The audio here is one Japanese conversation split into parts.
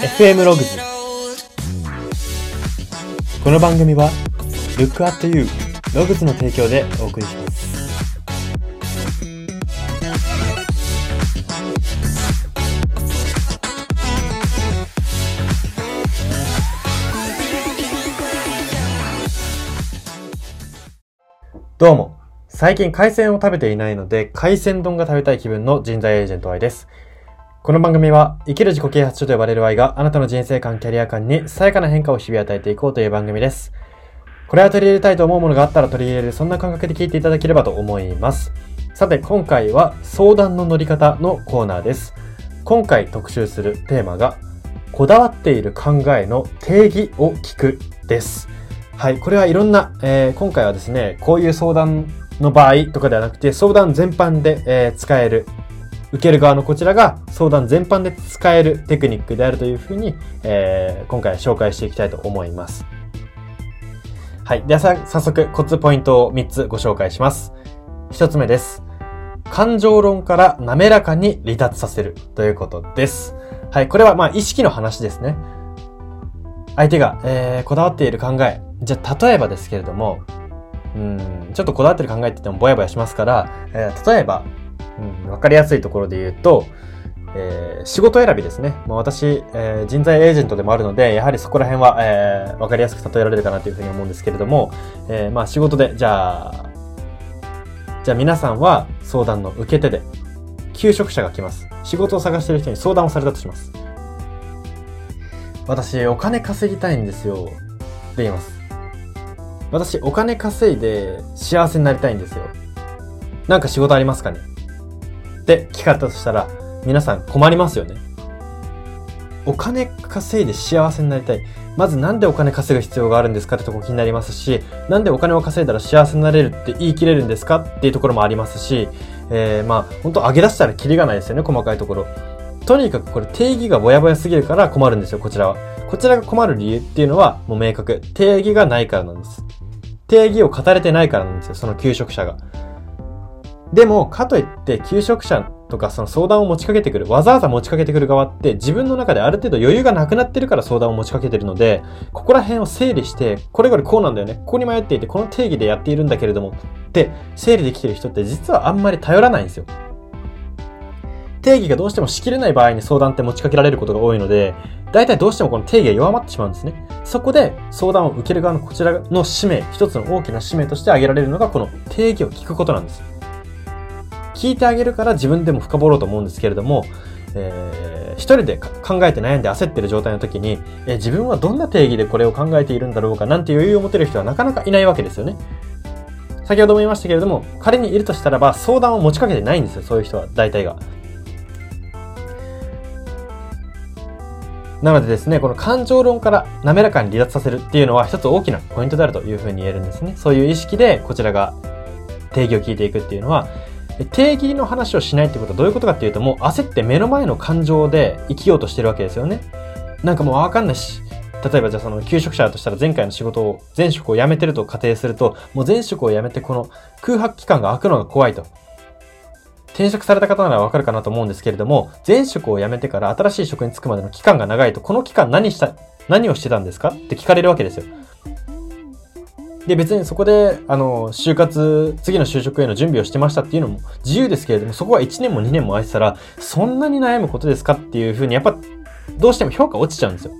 FM ログズこの番組は Look at You ログズの提供でお送りします。どうも。最近海鮮を食べていないので海鮮丼が食べたい気分の人材エージェント Y です。この番組は生きる自己啓発書と呼ばれる Y があなたの人生観、キャリア観にさやかな変化を日々与えていこうという番組です。これは取り入れたいと思うものがあったら取り入れる、そんな感覚で聞いていただければと思います。さて、今回は相談の乗り方のコーナーです。今回特集するテーマが、こだわっている考えの定義を聞くです。はい、これはいろんな、えー今回はですね、こういう相談の場合とかではなくて、相談全般で、えー使える受ける側のこちらが相談全般で使えるテクニックであるというふうに、えー今回紹介していきたいと思います。はい。ではさ、早速コツポイントを3つご紹介します。1つ目です。感情論から滑らかに離脱させるということです。はい。これはまあ意識の話ですね。相手が、えーこだわっている考え。じゃあ、例えばですけれども、うん、ちょっとこだわってる考えって言ってもぼやぼやしますから、えー例えば、うん、わかりやすいところで言うと、えー仕事選びですね。まあ、私、えー人材エージェントでもあるので、やはりそこら辺は、えーわかりやすく例えられるかなというふうに思うんですけれども、えーまあ仕事で、じゃあ、じゃあ皆さんは相談の受け手で、求職者が来ます。仕事を探している人に相談をされたとします。私、お金稼ぎたいんですよ。って言います。私、お金稼いで幸せになりたいんですよ。なんか仕事ありますかね？って聞かれたとしたら、皆さん困りますよね。お金稼いで幸せになりたい。まずなんでお金稼ぐ必要があるんですかってとこ気になりますし、なんでお金を稼いだら幸せになれるって言い切れるんですかっていうところもありますし、えー、まあ、本当上げ出したらキリがないですよね、細かいところ。とにかくこれ定義がぼやぼやすぎるから困るんですよ、こちらは。こちらが困る理由っていうのはもう明確。定義がないからなんです。定義を語れてないからなんですよ、その求職者が。でも、かといって、求職者とかその相談を持ちかけてくる、わざわざ持ちかけてくる側って、自分の中である程度余裕がなくなってるから相談を持ちかけてるので、ここら辺を整理して、これこれこうなんだよね。ここに迷っていて、この定義でやっているんだけれども、って、整理できてる人って実はあんまり頼らないんですよ。定義がどうしてもしきれない場合に相談って持ちかけられることが多いので、大体どうしてもこの定義が弱まってしまうんですね。そこで相談を受ける側のこちらの使命、一つの大きな使命として挙げられるのがこの定義を聞くことなんです。聞いてあげるから自分でも深掘ろうと思うんですけれども、えー一人で考えて悩んで焦ってる状態の時に、えー自分はどんな定義でこれを考えているんだろうかなんて余裕を持てる人はなかなかいないわけですよね。先ほども言いましたけれども、仮にいるとしたらば相談を持ちかけてないんですよ、そういう人は、大体が。なのでですね、この感情論から滑らかに離脱させるっていうのは一つ大きなポイントであるというふうに言えるんですね。そういう意識でこちらが定義を聞いていくっていうのは、定義の話をしないってことはどういうことかっていうと、もう焦って目の前の感情で生きようとしてるわけですよね。なんかもうわかんないし、例えばじゃあその求職者だとしたら前回の仕事を、前職を辞めてると仮定すると、もう前職を辞めてこの空白期間が空くのが怖いと。転職された方ならわかるかなと思うんですけれども、前職を辞めてから新しい職に就くまでの期間が長いと、この期間何した、何をしてたんですかって聞かれるわけですよ。で、別にそこで、あの、就活、次の就職への準備をしてましたっていうのも自由ですけれども、そこは1年も2年も空いてたら、そんなに悩むことですかっていうふうに、やっぱ、どうしても評価落ちちゃうんですよ。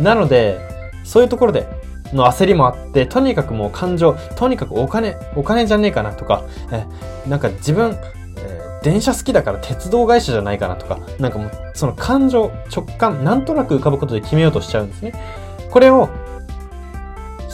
なので、そういうところで、の焦りもあって、とにかくもう感情、とにかくお金、お金じゃねえかなとか、え、なんか自分、え電車好きだから鉄道会社じゃないかなとか、なんかもう、その感情、直感、なんとなく浮かぶことで決めようとしちゃうんですね。これを、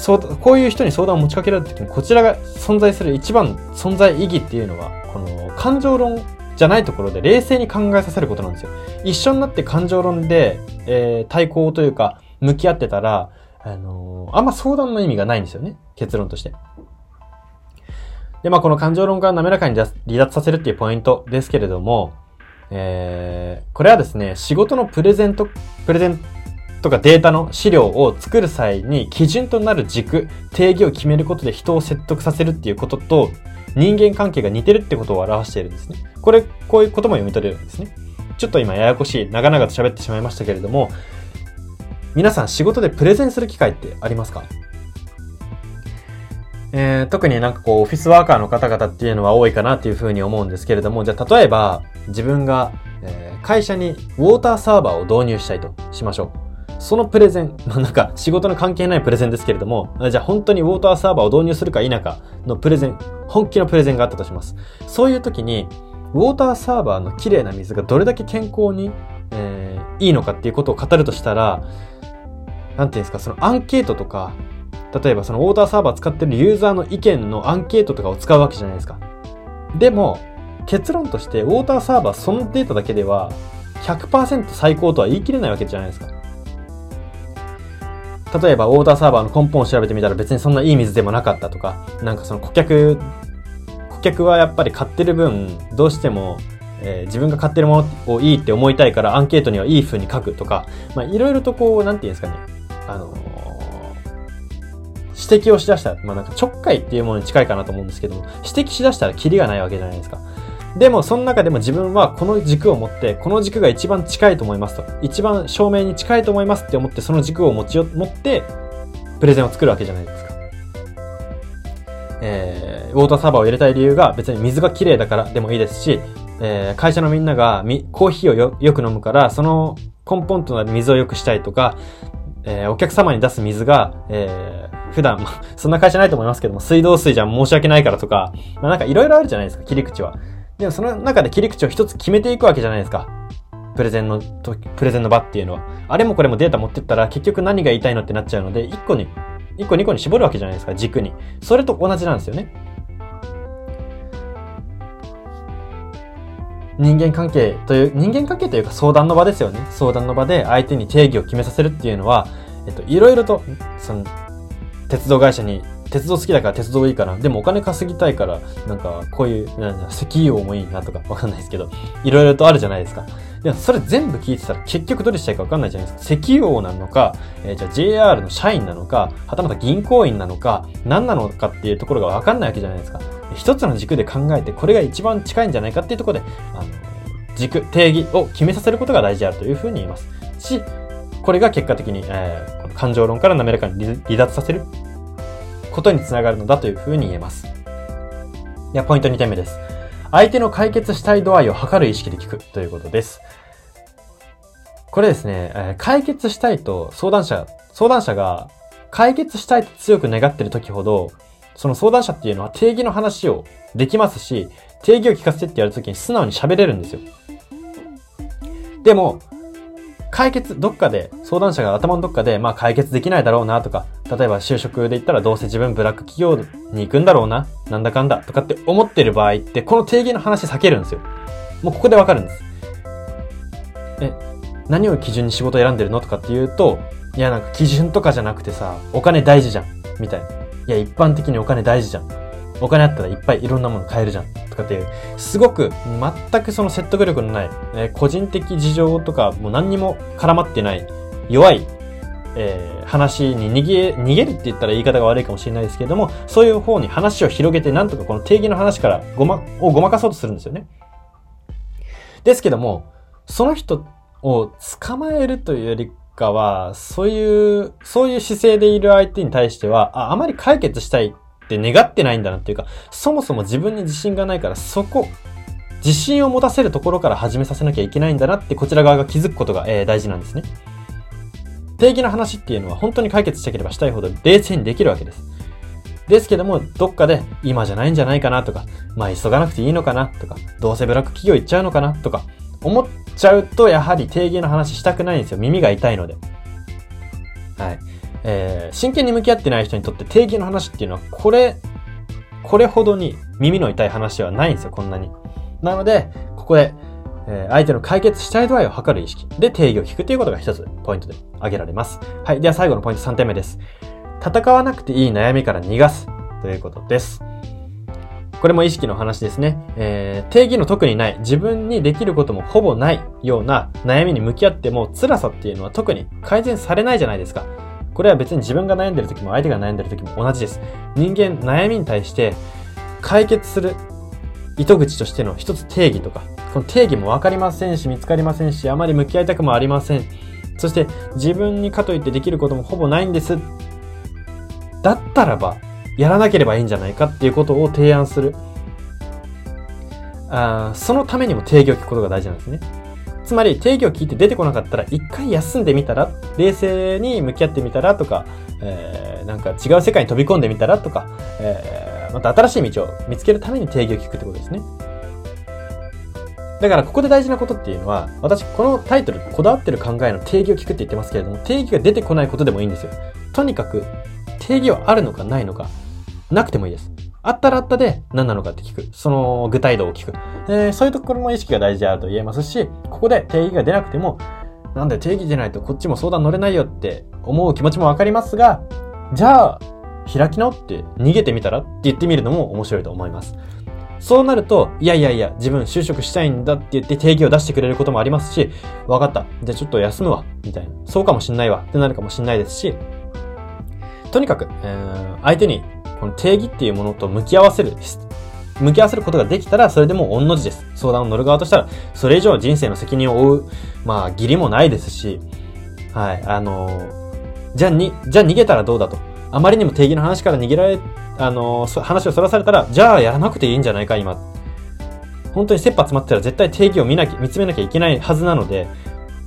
そう、こういう人に相談を持ちかけられた時に、こちらが存在する一番存在意義っていうのは、この感情論じゃないところで冷静に考えさせることなんですよ。一緒になって感情論で、えー対抗というか、向き合ってたら、あのーあんま相談の意味がないんですよね。結論として。で、まあ、この感情論から滑らかに離脱させるっていうポイントですけれども、えー、これはですね、仕事のプレゼント、プレゼンとかデータの資料を作る際に基準となる軸、定義を決めることで人を説得させるっていうことと、人間関係が似てるってことを表しているんですね。これ、こういうことも読み取れるんですね。ちょっと今ややこしい、長々と喋ってしまいましたけれども、皆さん仕事でプレゼンする機会ってありますか？えー、特になんかこう、オフィスワーカーの方々っていうのは多いかなっていうふうに思うんですけれども、じゃあ例えば、自分が、えー、会社にウォーターサーバーを導入したいとしましょう。そのプレゼン、まあ、なんか仕事の関係ないプレゼンですけれども、じゃあ本当にウォーターサーバーを導入するか否かのプレゼン、本気のプレゼンがあったとします。そういう時に、ウォーターサーバーの綺麗な水がどれだけ健康に、えー、いいのかっていうことを語るとしたら、なんていうんですか、そのアンケートとか、例えばそのウォーターサーバー使ってるユーザーの意見のアンケートとかを使うわけじゃないですか。でも、結論としてウォーターサーバーそのデータだけでは100%最高とは言い切れないわけじゃないですか。例えば、ウォーターサーバーの根本を調べてみたら別にそんないい水でもなかったとか、なんかその顧客、顧客はやっぱり買ってる分、どうしても、えー、自分が買ってるものをいいって思いたいからアンケートにはいい風に書くとか、まあいろいろとこう、なんていうんですかね、あのー、指摘をしだしたら、まあなんかちょっかいっていうものに近いかなと思うんですけども、指摘しだしたらキリがないわけじゃないですか。でも、その中でも自分はこの軸を持って、この軸が一番近いと思いますと。一番照明に近いと思いますって思って、その軸を持ちよ、持って、プレゼンを作るわけじゃないですか。えー、ウォーターサーバーを入れたい理由が別に水が綺麗だからでもいいですし、えー、会社のみんながみコーヒーをよよく飲むから、その根本となる水を良くしたいとか、えー、お客様に出す水が、えー、普段、そんな会社ないと思いますけども、水道水じゃ申し訳ないからとか、まあ、なんかいろいろあるじゃないですか、切り口は。でもその中で切り口を一つ決めていくわけじゃないですか。プレゼンのプレゼンの場っていうのは。あれもこれもデータ持ってったら結局何が言いたいのってなっちゃうので、1個に、1個2個に絞るわけじゃないですか、軸に。それと同じなんですよね。人間関係という、人間関係というか相談の場ですよね。相談の場で相手に定義を決めさせるっていうのは、えっと、いろいろと、その、鉄道会社に鉄道好きだから鉄道いいかな。でもお金稼ぎたいから、なんか、こういう、なんだ、石油王もいいなとかわかんないですけど、いろいろとあるじゃないですか。でもそれ全部聞いてたら結局どれしたいかわかんないじゃないですか。石油王なのか、えー、じゃあ JR の社員なのか、はたまた銀行員なのか、何なのかっていうところがわかんないわけじゃないですか。一つの軸で考えて、これが一番近いんじゃないかっていうところで、あの、軸、定義を決めさせることが大事であるというふうに言います。し、これが結果的に、えー、この感情論から滑らかに離脱させることにつながるのだというふうに言えます。では、ポイント2点目です。相手の解決したい度合いを測る意識で聞くということです。これですね、解決したいと相談者、相談者が解決したいと強く願っている時ほど、その相談者っていうのは定義の話をできますし、定義を聞かせてってやるときに素直に喋れるんですよ。でも、解決、どっかで、相談者が頭のどっかで、まあ解決できないだろうなとか、例えば就職で言ったらどうせ自分ブラック企業に行くんだろうな、なんだかんだとかって思ってる場合って、この定義の話避けるんですよ。もうここでわかるんです。え、何を基準に仕事選んでるのとかっていうと、いやなんか基準とかじゃなくてさ、お金大事じゃん。みたいな。いや一般的にお金大事じゃん。お金あったらいっぱいいろんなもの買えるじゃん。とかっていう、すごく全くその説得力のない、えー、個人的事情とかもう何にも絡まってない弱い、えー、話に逃げ、逃げるって言ったら言い方が悪いかもしれないですけれども、そういう方に話を広げてなんとかこの定義の話からごま、をごまかそうとするんですよね。ですけども、その人を捕まえるというよりかは、そういう、そういう姿勢でいる相手に対しては、あ、あまり解決したいって願ってないんだなっていうか、そもそも自分に自信がないから、そこ、自信を持たせるところから始めさせなきゃいけないんだなってこちら側が気づくことが、えー、大事なんですね。定義の話っていうのは本当に解決したければしたいほど冷静にできるわけです。ですけども、どっかで今じゃないんじゃないかなとか、まあ急がなくていいのかなとか、どうせブラック企業行っちゃうのかなとか、思っちゃうとやはり定義の話したくないんですよ。耳が痛いので。はい。えー、真剣に向き合ってない人にとって定義の話っていうのは、これ、これほどに耳の痛い話はないんですよ、こんなに。なので、ここで、えー、相手の解決したい度合いを測る意識で定義を聞くということが一つポイントで挙げられます。はい。では最後のポイント3点目です。戦わなくていい悩みから逃がすということです。これも意識の話ですね。えー、定義の特にない、自分にできることもほぼないような悩みに向き合っても辛さっていうのは特に改善されないじゃないですか。これは別に自分が悩んでる時も相手が悩んでる時も同じです。人間悩みに対して解決する糸口としての一つ定義とかこの定義もわかりませんし、見つかりませんし、あまり向き合いたくもありません。そして、自分にかといってできることもほぼないんです。だったらば、やらなければいいんじゃないかっていうことを提案する。あそのためにも定義を聞くことが大事なんですね。つまり定義を聞いて出てこなかったら一回休んでみたら、冷静に向き合ってみたらとか、えー、なんか違う世界に飛び込んでみたらとか、えー、また新しい道を見つけるために定義を聞くってことですね。だからここで大事なことっていうのは、私このタイトル、こだわってる考えの定義を聞くって言ってますけれども、定義が出てこないことでもいいんですよ。とにかく、定義はあるのかないのか、なくてもいいです。あったらあったで何なのかって聞く。その具体度を聞く。えー、そういうところも意識が大事であると言えますし、ここで定義が出なくても、なんで定義出ないとこっちも相談乗れないよって思う気持ちもわかりますが、じゃあ、開き直って逃げてみたらって言ってみるのも面白いと思います。そうなると、いやいやいや、自分就職したいんだって言って定義を出してくれることもありますし、わかった。じゃあちょっと休むわ。みたいな。そうかもしんないわ。ってなるかもしんないですし、とにかく、えー、相手にこの定義っていうものと向き合わせる、向き合わせることができたら、それでも御の字です。相談を乗る側としたら、それ以上人生の責任を負う、まあ、義理もないですし、はい、あの、じゃあに、じゃあ逃げたらどうだと。あまりにも定義の話から逃げられ、あのー、話をそらされたら、じゃあやらなくていいんじゃないか、今。本当に切羽詰まってたら絶対定義を見なきゃ、見つめなきゃいけないはずなので、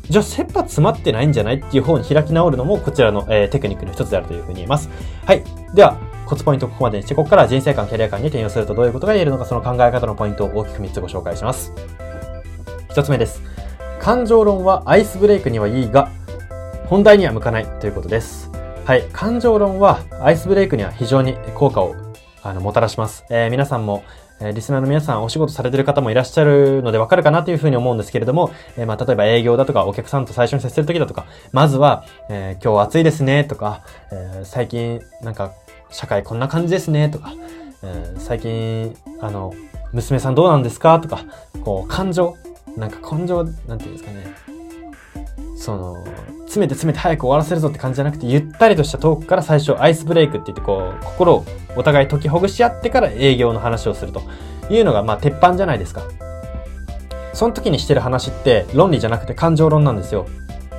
じゃあ切羽詰まってないんじゃないっていう方に開き直るのもこちらの、えー、テクニックの一つであるというふうに言えます。はい。では、コツポイントここまでにして、ここから人生観、キャリア観に転用するとどういうことが言えるのか、その考え方のポイントを大きく3つご紹介します。1つ目です。感情論はアイスブレイクにはいいが、本題には向かないということです。はい。感情論はアイスブレイクには非常に効果をあのもたらします。えー、皆さんも、えー、リスナーの皆さんお仕事されてる方もいらっしゃるのでわかるかなというふうに思うんですけれども、えー、まあ、例えば営業だとかお客さんと最初に接するときだとか、まずは、え今日暑いですねとか、え最近なんか社会こんな感じですね、とか、うん、最近、あの、娘さんどうなんですかとか、こう、感情、なんか感情、なんていうんですかね、その、詰めて詰めて早く終わらせるぞって感じじゃなくて、ゆったりとしたトークから最初アイスブレイクって言って、こう、心をお互い解きほぐし合ってから営業の話をするというのが、まあ、鉄板じゃないですか。その時にしてる話って論理じゃなくて感情論なんですよ。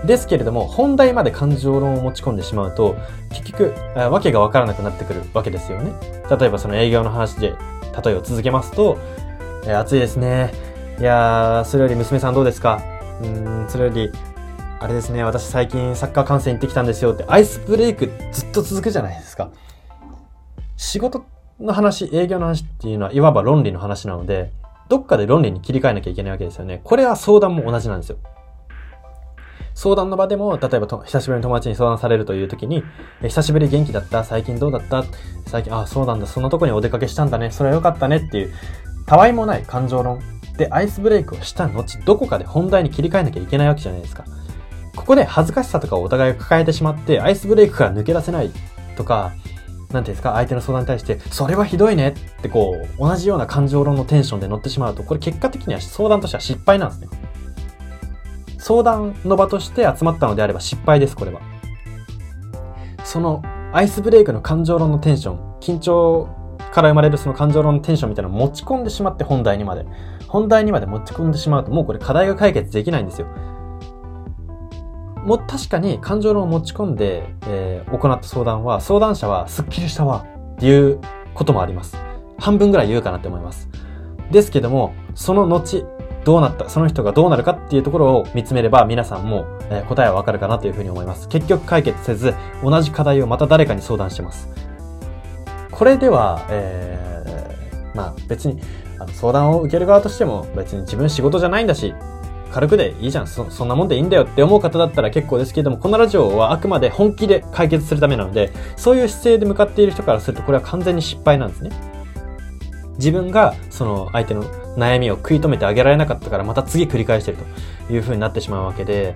ですけれども、本題まで感情論を持ち込んでしまうと、結局、わけがわからなくなってくるわけですよね。例えばその営業の話で、例えを続けますと、え、暑いですね。いやー、それより娘さんどうですか？うん、それより、あれですね、私最近サッカー観戦行ってきたんですよって、アイスブレイクずっと続くじゃないですか。仕事の話、営業の話っていうのは、いわば論理の話なので、どっかで論理に切り替えなきゃいけないわけですよね。これは相談も同じなんですよ。相談の場でも、例えばと久しぶりに友達に相談されるという時に、え久しぶり元気だった？最近どうだった？最近、あ、そうなんだ、そんなとこにお出かけしたんだね、それはよかったね。っていう、たわいもない感情論でアイスブレイクをした後、どこかで本題に切り替えなきゃいけないわけじゃないですか。ここで恥ずかしさとかをお互いが抱えてしまって、アイスブレイクから抜け出せないとか、なんていうんですか、相手の相談に対して、それはひどいね。ってこう、同じような感情論のテンションで乗ってしまうと、これ結果的には相談としては失敗なんですね。相談の場として集まったのであれば失敗です、これは。そのアイスブレイクの感情論のテンション、緊張から生まれるその感情論のテンションみたいなのを持ち込んでしまって本題にまで。本題にまで持ち込んでしまうともうこれ課題が解決できないんですよ。も、確かに感情論を持ち込んで、えー、行った相談は、相談者はスッキリしたわっていうこともあります。半分ぐらい言うかなって思います。ですけども、その後、どうなった、その人がどうなるかっていうところを見つめれば皆さんも、え答えはわかるかなというふうに思います。結局解決せず、同じ課題をまた誰かに相談してます。これでは、えー、まあ別にあの相談を受ける側としても別に自分仕事じゃないんだし、軽くでいいじゃんそ、そんなもんでいいんだよって思う方だったら結構ですけれども、このラジオはあくまで本気で解決するためなので、そういう姿勢で向かっている人からするとこれは完全に失敗なんですね。自分がその相手の悩みを食い止めてあげられなかったからまた次繰り返してるという風になってしまうわけで、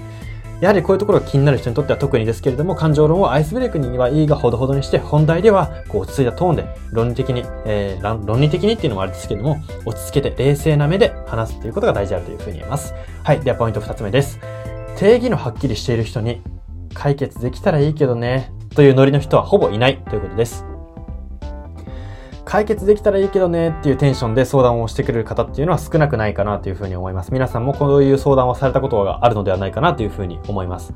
やはりこういうところが気になる人にとっては特にですけれども、感情論をアイスブレイクにはいいがほどほどにして、本題ではこう落ち着いたトーンで論理的に、えー、論理的にっていうのもあれですけれども、落ち着けて冷静な目で話すということが大事であるという風に言えます。はい。ではポイント二つ目です。定義のはっきりしている人に解決できたらいいけどね、というノリの人はほぼいないということです。解決できたらいいけどねっていうテンションで相談をしてくれる方っていうのは少なくないかなというふうに思います。皆さんもこういう相談をされたことがあるのではないかなというふうに思います。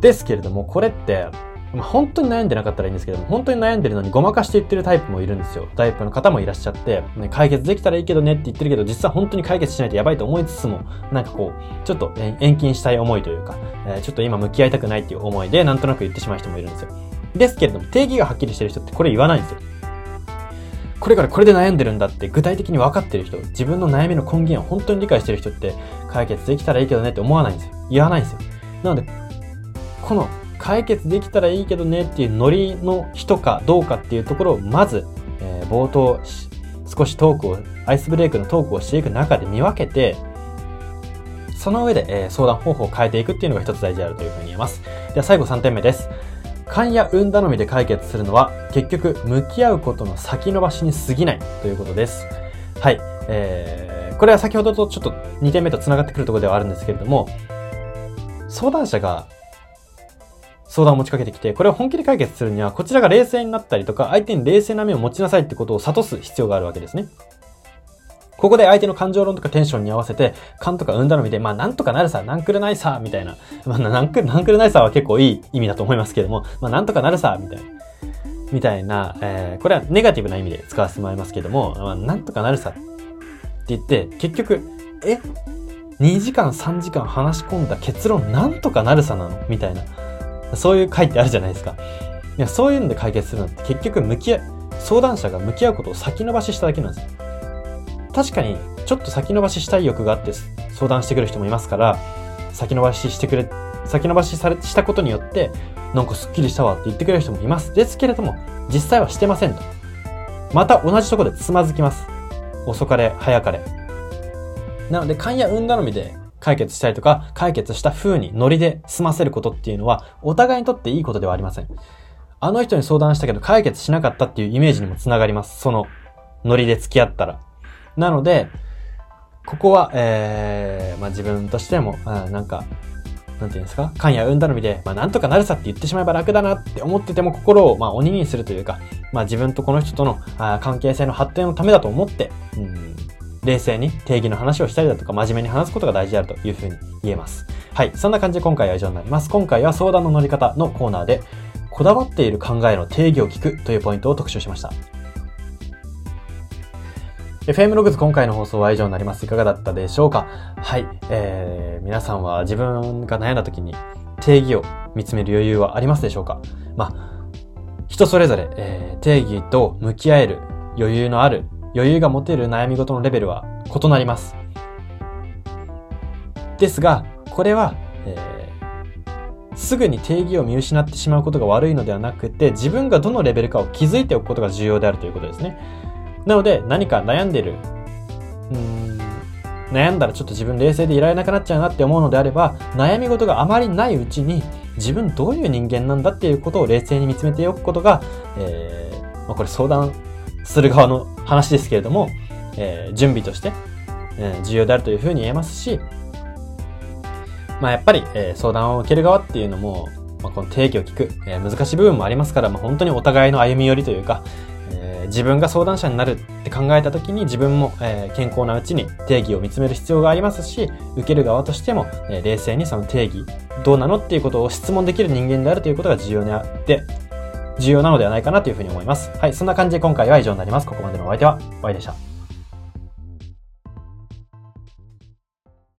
ですけれども、これって、まあ、本当に悩んでなかったらいいんですけども、本当に悩んでるのにごまかして言ってるタイプもいるんですよ。タイプの方もいらっしゃって、ね、解決できたらいいけどねって言ってるけど、実は本当に解決しないとやばいと思いつつも、なんかこう、ちょっと遠近したい思いというか、えー、ちょっと今向き合いたくないっていう思いで、なんとなく言ってしまう人もいるんですよ。ですけれども、定義がはっきりしてる人ってこれ言わないんですよ。これからこれで悩んでるんだって具体的に分かってる人、自分の悩みの根源を本当に理解してる人って解決できたらいいけどねって思わないんですよ。言わないんですよ。なので、この解決できたらいいけどねっていうノリの人かどうかっていうところをまず、えー、冒頭少しトークを、アイスブレイクのトークをしていく中で見分けて、その上で、えー、相談方法を変えていくっていうのが一つ大事であるというふうに言えます。では最後3点目です。勘や運頼みで解決するのは結局向き合うことの先延ばしに過ぎないということです。はい。えー、これは先ほどとちょっと2点目と繋がってくるところではあるんですけれども、相談者が相談を持ちかけてきて、これを本気で解決するには、こちらが冷静になったりとか、相手に冷静な目を持ちなさいってことを諭す必要があるわけですね。ここで相手の感情論とかテンションに合わせて、勘とか運頼みで、まあなんとかなるさ、なんくるないさ、みたいな。まあなんく、なんくるないさは結構いい意味だと思いますけども、まあなんとかなるさ、みたいな。みたいな、えー、これはネガティブな意味で使わせてもらいますけども、まあなんとかなるさって言って、結局、え ?2 時間3時間話し込んだ結論なんとかなるさなの？みたいな。そういう回ってあるじゃないですか。いや、そういうので解決するのって結局向き合い、相談者が向き合うことを先延ばししただけなんですよ。確かに、ちょっと先延ばししたい欲があって相談してくる人もいますから、先延ばししてくれ、先延ばしされ、したことによって、なんかスッキリしたわって言ってくれる人もいます。ですけれども、実際はしてませんと。また同じところでつまずきます。遅かれ、早かれ。なので、勘や運頼みで解決したりとか、解決した風にノリで済ませることっていうのは、お互いにとっていいことではありません。あの人に相談したけど解決しなかったっていうイメージにもつながります。その、ノリで付き合ったら。なので、ここは、えー、まあ自分としても、あなんか、なんていうんですか？勘や運頼みで、まあなんとかなるさって言ってしまえば楽だなって思ってても心を、まあ鬼にするというか、まあ自分とこの人とのあ関係性の発展のためだと思って、うん、冷静に定義の話をしたりだとか真面目に話すことが大事であるというふうに言えます。はい。そんな感じで今回は以上になります。今回は相談の乗り方のコーナーで、こだわっている考えの定義を聞くというポイントを特集しました。FM ログズ今回の放送は以上になります。いかがだったでしょうか？はい。えー、皆さんは自分が悩んだ時に定義を見つめる余裕はありますでしょうか？まあ、人それぞれ、えー、定義と向き合える余裕のある余裕が持てる悩み事のレベルは異なります。ですが、これは、えー、すぐに定義を見失ってしまうことが悪いのではなくて、自分がどのレベルかを気づいておくことが重要であるということですね。なので、何か悩んでる、うん、悩んだらちょっと自分冷静でいられなくなっちゃうなって思うのであれば、悩み事があまりないうちに、自分どういう人間なんだっていうことを冷静に見つめておくことが、えー、まあ、これ相談する側の話ですけれども、えー、準備として、えー、重要であるというふうに言えますし、まあやっぱり、えー、相談を受ける側っていうのも、まあ、この定義を聞く、えー、難しい部分もありますから、まあ、本当にお互いの歩み寄りというか、自分が相談者になるって考えた時に自分も、え、健康なうちに定義を見つめる必要がありますし、受ける側としても、え、冷静にその定義、どうなのっていうことを質問できる人間であるということが重要であって、重要なのではないかなというふうに思います。はい、そんな感じで今回は以上になります。ここまでのお相手は、Y でした。